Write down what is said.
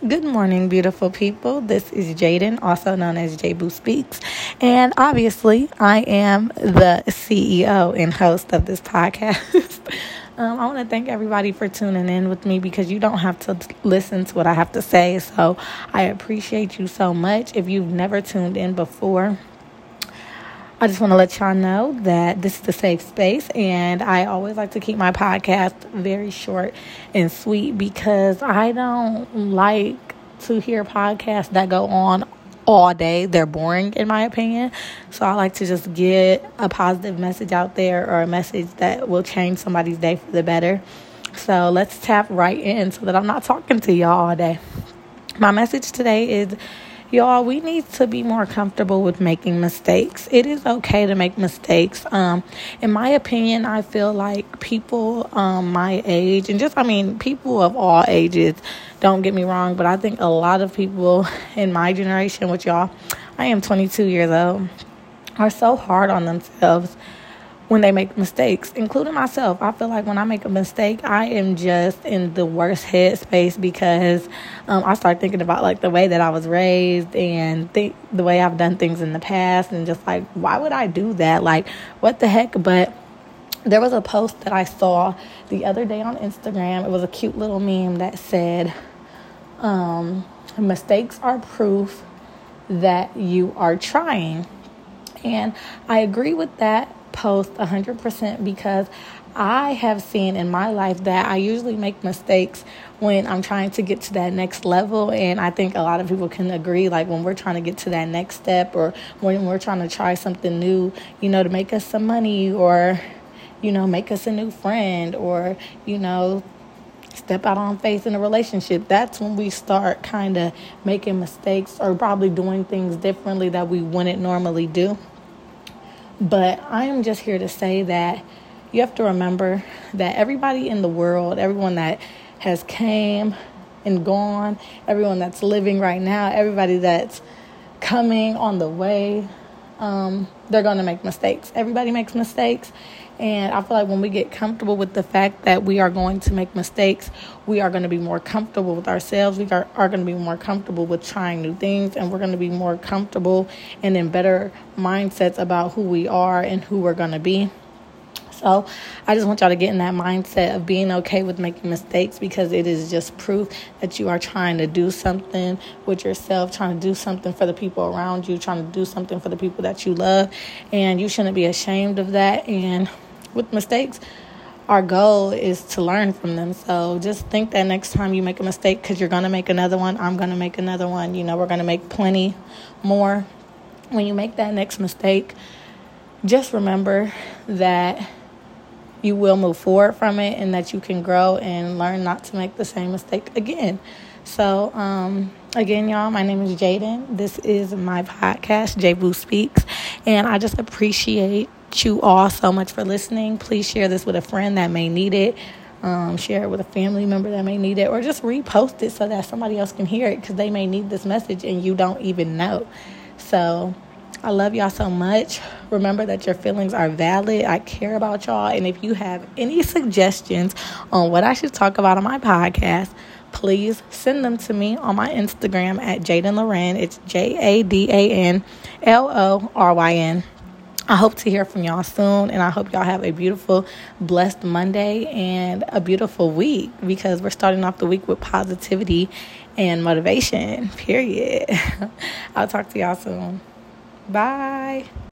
Good morning, beautiful people. This is Jadan, also known as J Boo Speaks. And obviously, I am the CEO and host of this podcast. um, I want to thank everybody for tuning in with me because you don't have to listen to what I have to say. So I appreciate you so much. If you've never tuned in before, I just want to let y'all know that this is a safe space, and I always like to keep my podcast very short and sweet because I don't like to hear podcasts that go on all day. They're boring, in my opinion. So I like to just get a positive message out there or a message that will change somebody's day for the better. So let's tap right in so that I'm not talking to y'all all day. My message today is y'all we need to be more comfortable with making mistakes. It is okay to make mistakes. Um, in my opinion i feel like people um, my age and just i mean people of all ages don't get me wrong but i think a lot of people in my generation with y'all i am 22 years old are so hard on themselves when they make mistakes, including myself. I feel like when I make a mistake, I am just in the worst headspace because um, I start thinking about like the way that I was raised and think the way I've done things in the past, and just like why would I do that? Like what the heck? But there was a post that I saw the other day on Instagram. It was a cute little meme that said, um, "Mistakes are proof that you are trying." And I agree with that post 100% because I have seen in my life that I usually make mistakes when I'm trying to get to that next level. And I think a lot of people can agree, like when we're trying to get to that next step or when we're trying to try something new, you know, to make us some money or, you know, make us a new friend or, you know, step out on faith in a relationship, that's when we start kind of making mistakes or probably doing things differently that we wouldn't normally do. But I am just here to say that you have to remember that everybody in the world, everyone that has came and gone, everyone that's living right now, everybody that's coming on the way, um, they're going to make mistakes. Everybody makes mistakes. And I feel like when we get comfortable with the fact that we are going to make mistakes, we are going to be more comfortable with ourselves. We are, are going to be more comfortable with trying new things, and we're going to be more comfortable and in better mindsets about who we are and who we're going to be. So I just want y'all to get in that mindset of being okay with making mistakes because it is just proof that you are trying to do something with yourself, trying to do something for the people around you, trying to do something for the people that you love. And you shouldn't be ashamed of that. And with mistakes, our goal is to learn from them. So just think that next time you make a mistake, because you're going to make another one, I'm going to make another one. You know, we're going to make plenty more. When you make that next mistake, just remember that you will move forward from it and that you can grow and learn not to make the same mistake again. So, um, again, y'all, my name is Jadan. This is my podcast, J Boo Speaks, and I just appreciate you all so much for listening. Please share this with a friend that may need it. Um, share it with a family member that may need it, or just repost it so that somebody else can hear it because they may need this message and you don't even know. So, I love y'all so much. Remember that your feelings are valid. I care about y'all. And if you have any suggestions on what I should talk about on my podcast, please send them to me on my Instagram at Jadan Loryn. It's J A D A N L O R Y N. I hope to hear from y'all soon, and I hope y'all have a beautiful, blessed Monday and a beautiful week because we're starting off the week with positivity and motivation, period. I'll talk to y'all soon. Bye.